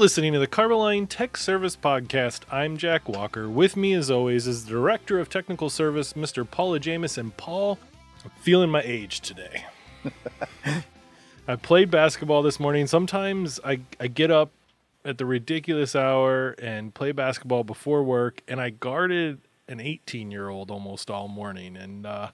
listening to the Carboline Tech Service Podcast. I'm Jack Walker. With me, as always, is the Director of Technical Service, Mr. Paula Jamison. Paul, I'm feeling my age today. I played basketball this morning. Sometimes I, I get up at the ridiculous hour and play basketball before work, and I guarded an 18 year old almost all morning, and uh,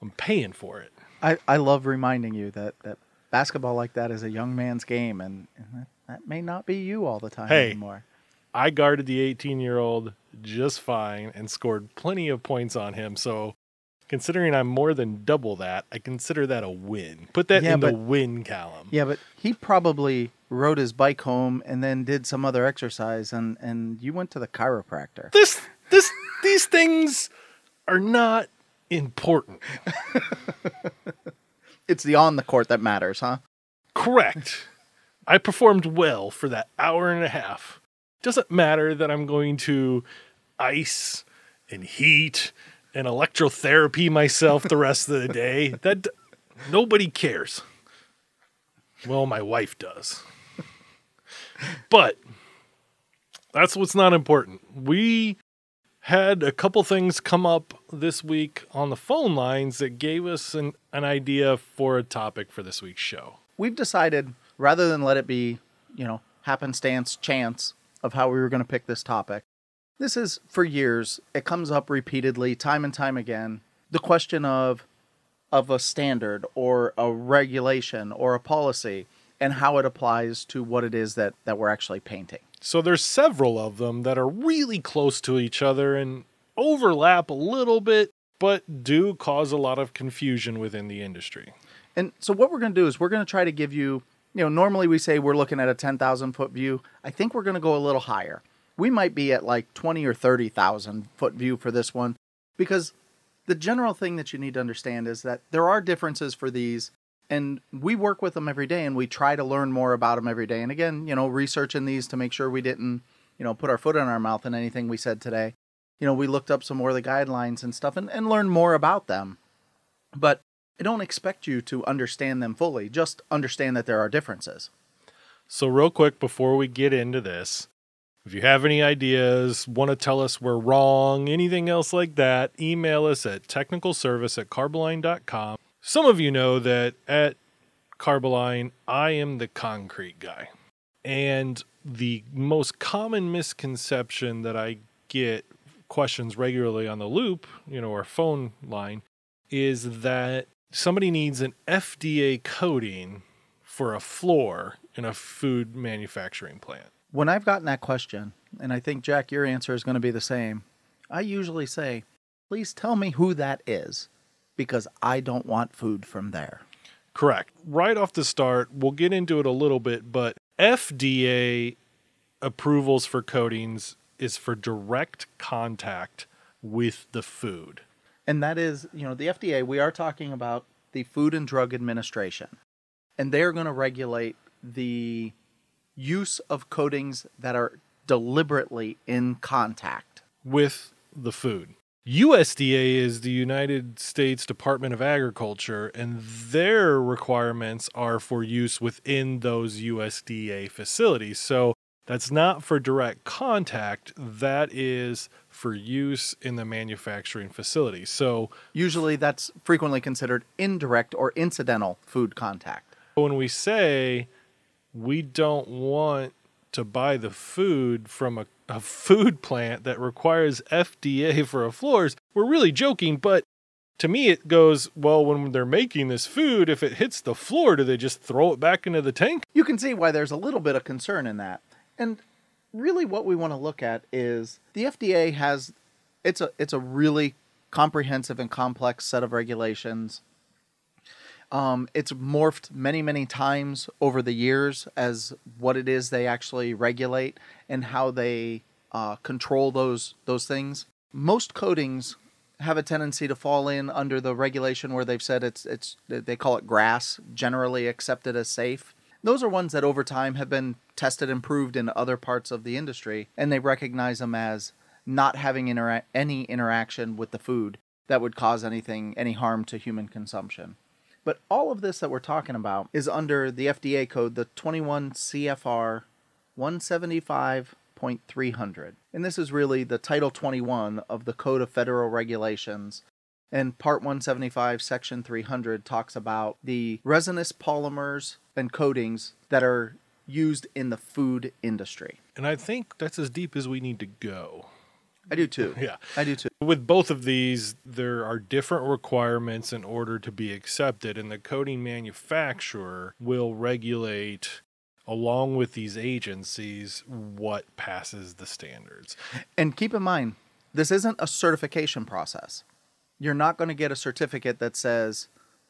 I'm paying for it. I, I love reminding you that, that basketball like that is a young man's game, and, and that, may not be you all the time Hey. anymore. I guarded the 18 year old just fine and scored plenty of points on him. So, considering I'm more than double that, I consider that a win. Put that Yeah, in the win column. Yeah, but he probably rode his bike home and then did some other exercise, and, and you went to the chiropractor. This, this, these things are not important. It's the on the court that matters, huh? Correct. I performed well for that hour and a half. Doesn't matter that I'm going to ice and heat and electrotherapy myself the rest of the day. That nobody cares. Well, my wife does. But that's what's not important. We had a couple things come up this week on the phone lines that gave us an, an idea for a topic for this week's show. We've decided rather than let it be, you know, happenstance chance of how we were going to pick this topic. This is for years. It comes up repeatedly, time and time again. The question of of a standard or a regulation or a policy and how it applies to what it is that, that we're actually painting. So there's several of them that are really close to each other and overlap a little bit, but do cause a lot of confusion within the industry. And so what we're going to do is we're going to try to give you, you know, normally we say we're looking at a 10,000 foot view. I think we're going to go a little higher. We might be at like 20 or 30,000 foot view for this one because the general thing that you need to understand is that there are differences for these and we work with them every day and we try to learn more about them every day. And again, you know, researching these to make sure we didn't, you know, put our foot in our mouth in anything we said today. You know, we looked up some more of the guidelines and stuff and, and learned more about them. But I don't expect you to understand them fully. Just understand that there are differences. So, real quick before we get into this, if you have any ideas, want to tell us we're wrong, anything else like that, email us at technicalservice at carboline.com. Some of you know that at Carboline, I am the concrete guy. And the most common misconception that I get questions regularly on the loop, you know, our phone line, is that somebody needs an FDA coating for a floor in a food manufacturing plant. When I've gotten that question, and I think, Jack, your answer is going to be the same, I usually say, please tell me who that is because I don't want food from there. Correct. Right off the start, we'll get into it a little bit, but FDA approvals for coatings is for direct contact with the food. And that is, you know, the FDA, we are talking about the Food and Drug Administration. And they're going to regulate the use of coatings that are deliberately in contact. with the food. USDA is the United States Department of Agriculture, and their requirements are for use within those USDA facilities. So that's not for direct contact, that is for use in the manufacturing facility. So Usually that's frequently considered indirect or incidental food contact. when we say we don't want to buy the food from a, a food plant that requires FDA for a floors, we're really joking, but to me it goes, well, when they're making this food, if it hits the floor, do they just throw it back into the tank? You can see why there's a little bit of concern in that. And really what we want to look at is the FDA has it's a it's a really comprehensive and complex set of regulations. Um, it's morphed many, many times over the years as what it is they actually regulate and how they uh, control those those things. Most coatings have a tendency to fall in under the regulation where they've said it's it's they call it GRAS, generally accepted as safe. Those are ones that over time have been tested and proved in other parts of the industry, and they recognize them as not having intera- any interaction with the food that would cause anything any harm to human consumption. But all of this that we're talking about is under the FDA code, the 21 CFR 175.300. And this is really the Title 21 of the Code of Federal Regulations. And Part 175, Section 300 talks about the resinous polymers and coatings that are used in the food industry. And I think that's as deep as we need to go. I do too. Yeah. I do too. With both of these, there are different requirements in order to be accepted, and the coating manufacturer will regulate, along with these agencies, what passes the standards. And keep in mind, this isn't a certification process. You're not going to get a certificate that says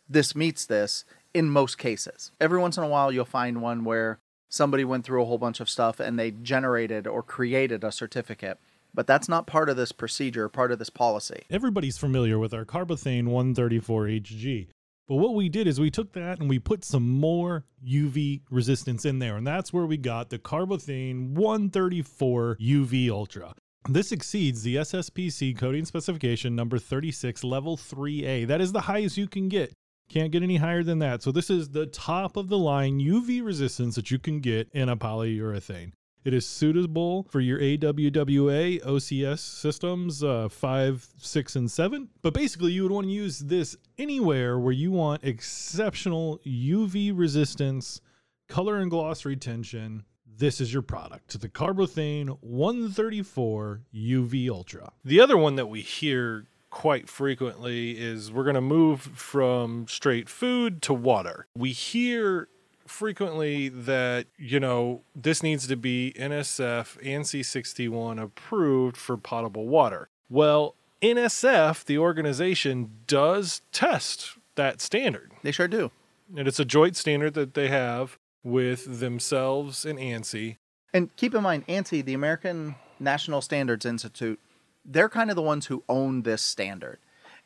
this meets this in most cases. Every once in a while, you'll find one where somebody went through a whole bunch of stuff and they generated or created a certificate. But that's not part of this procedure, part of this policy. Everybody's familiar with our carbothane 134HG. But what we did is we took that and we put some more UV resistance in there. And that's where we got the carbothane 134 UV Ultra. This exceeds the SSPC coating specification number 36, level 3A. That is the highest you can get. Can't get any higher than that. So, this is the top of the line UV resistance that you can get in a polyurethane. It is suitable for your AWWA OCS systems uh, 5, 6, and 7. But basically, you would want to use this anywhere where you want exceptional UV resistance, color and gloss retention. This is your product, the Carbothane 134 UV Ultra. The other one that we hear quite frequently is we're going to move from straight food to water. We hear frequently that, you know, this needs to be NSF ANSI 61 approved for potable water. Well, NSF, the organization, does test that standard. They sure do. And it's a joint standard that they have with themselves and ANSI. And keep in mind, ANSI, the American National Standards Institute, they're kind of the ones who own this standard.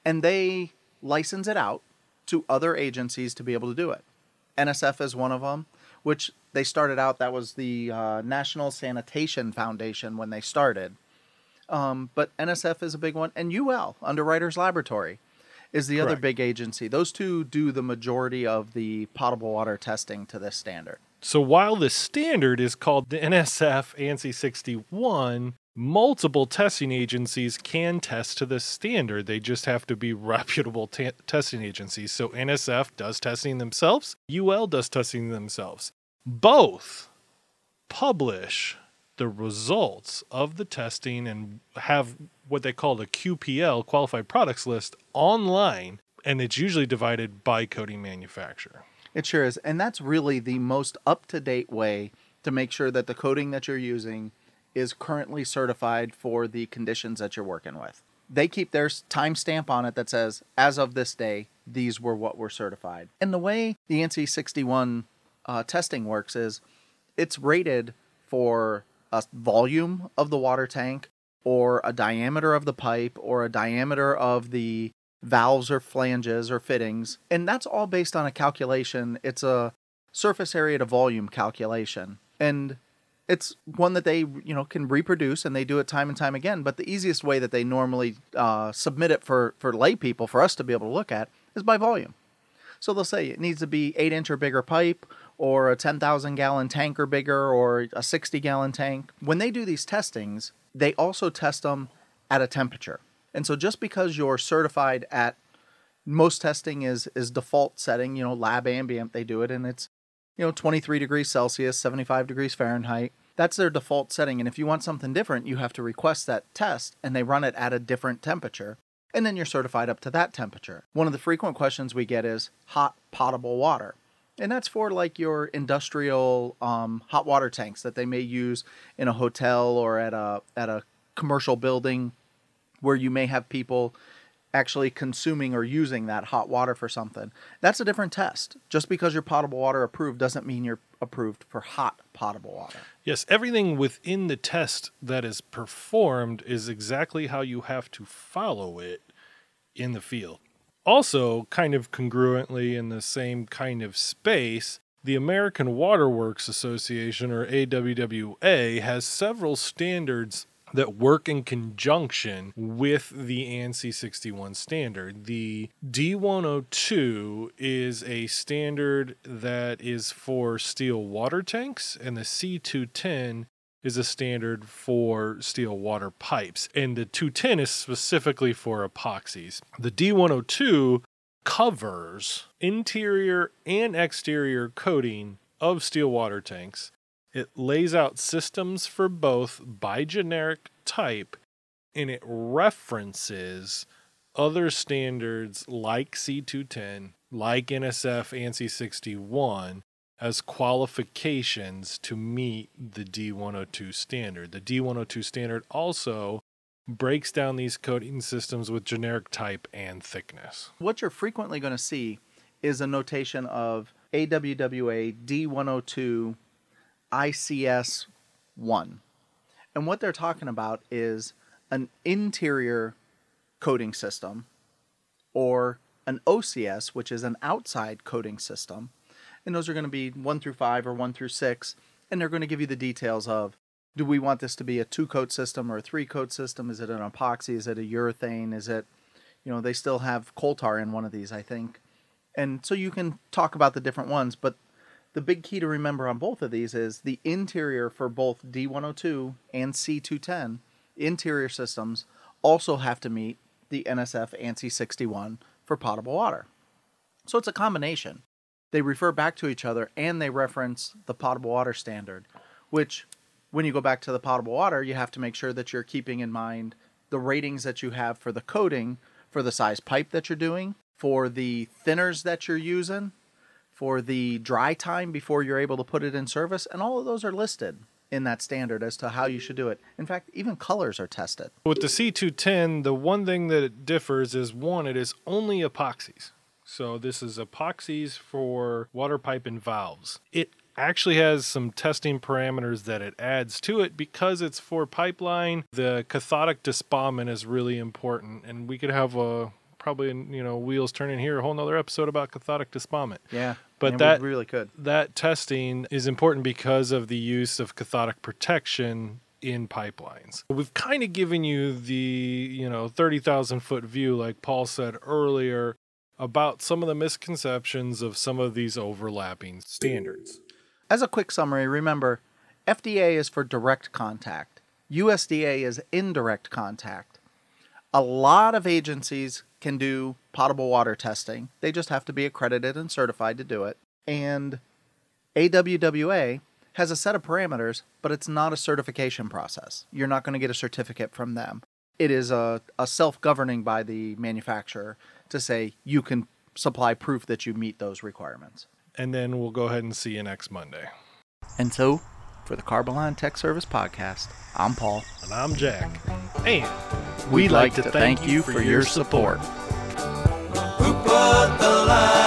And they license it out to other agencies to be able to do it. NSF is one of them, which they started out, that was the uh, National Sanitation Foundation when they started. Um, but NSF is a big one. And UL, Underwriters Laboratory, is the other big agency. Those two do the majority of the potable water testing to this standard. So while the standard is called the NSF ANSI 61, multiple testing agencies can test to the standard. They just have to be reputable ta testing agencies. So NSF does testing themselves, UL does testing themselves. Both publish the results of the testing and have what they call the QPL, qualified products list, online. And it's usually divided by coating manufacturer. It sure is. And that's really the most up to date way to make sure that the coating that you're using is currently certified for the conditions that you're working with. They keep their timestamp on it that says, as of this day, these were what were certified. And the way the ANSI 61 uh, testing works is it's rated for a volume of the water tank or a diameter of the pipe or a diameter of the valves or flanges or fittings. And that's all based on a calculation. It's a surface area to volume calculation. And it's one that they you know can reproduce and they do it time and time again but the easiest way that they normally uh, submit it for for lay people for us to be able to look at is by volume so they'll say it needs to be 8 inch or bigger pipe or a 10,000 gallon tank or bigger or a 60 gallon tank. When they do these testings they also test them at a temperature. And so just because you're certified at most testing is is default setting you know lab ambient they do it and it's you know 23 degrees celsius 75 degrees fahrenheit. That's their default setting. And if you want something different you have to request that test and they run it at a different temperature. And then you're certified up to that temperature. One of the frequent questions we get is hot potable water and that's for like your industrial um, hot water tanks that they may use in a hotel or at a at a commercial building where you may have people actually consuming or using that hot water for something. That's a different test. Just because you're potable water approved doesn't mean you're approved for hot potable water. Yes, everything within the test that is performed is exactly how you have to follow it in the field. Also, kind of congruently in the same kind of space, the American Waterworks Association, or AWWA, has several standards that work in conjunction with the ANSI 61 standard. The D102 is a standard that is for steel water tanks, and the C210 is a standard for steel water pipes. And the 210 is specifically for epoxies. The D102 covers interior and exterior coating of steel water tanks. It lays out systems for both by generic type and it references other standards like C210, like NSF ANSI 61 as qualifications to meet the D102 standard. The D102 standard also breaks down these coating systems with generic type and thickness. What you're frequently going to see is a notation of AWWA D102 ICS 1. And what they're talking about is an interior coating system or an OCS, which is an outside coating system. And those are going to be 1 through 5 or 1 through 6. And they're going to give you the details of do we want this to be a two coat system or a three coat system? Is it an epoxy? Is it a urethane? Is it, you know, they still have coal tar in one of these, I think. And so you can talk about the different ones, but the big key to remember on both of these is the interior for both D102 and C210 interior systems also have to meet the NSF ANSI 61 for potable water. So it's a combination. They refer back to each other and they reference the potable water standard, which when you go back to the potable water, you have to make sure that you're keeping in mind the ratings that you have for the coating, for the size pipe that you're doing, for the thinners that you're using, for the dry time before you're able to put it in service, and all of those are listed in that standard as to how you should do it. In fact, even colors are tested. With the C210, the one thing that differs is one, it is only epoxies. So this is epoxies for water pipe and valves. It actually has some testing parameters that it adds to it because it's for pipeline. The cathodic disbondment is really important, and we could have a probably you know wheels turning here a whole nother episode about cathodic disbondment. Yeah, But and that- really could. That testing is important because of the use of cathodic protection in pipelines. We've kind of given you the, you know, 30,000 foot view like Paul said earlier about some of the misconceptions of some of these overlapping standards. As a quick summary, remember FDA is for direct contact, USDA is indirect contact. A lot of agencies can do potable water testing, they just have to be accredited and certified to do it. And AWWA has a set of parameters, but it's not a certification process. You're not going to get a certificate from them. It is a, a self governing by the manufacturer to say you can supply proof that you meet those requirements. And then we'll go ahead and see you next Monday. And so, for the Carboline Tech Service Podcast, I'm Paul. And I'm Jack. And We'd like to thank you for your support. Who put the line?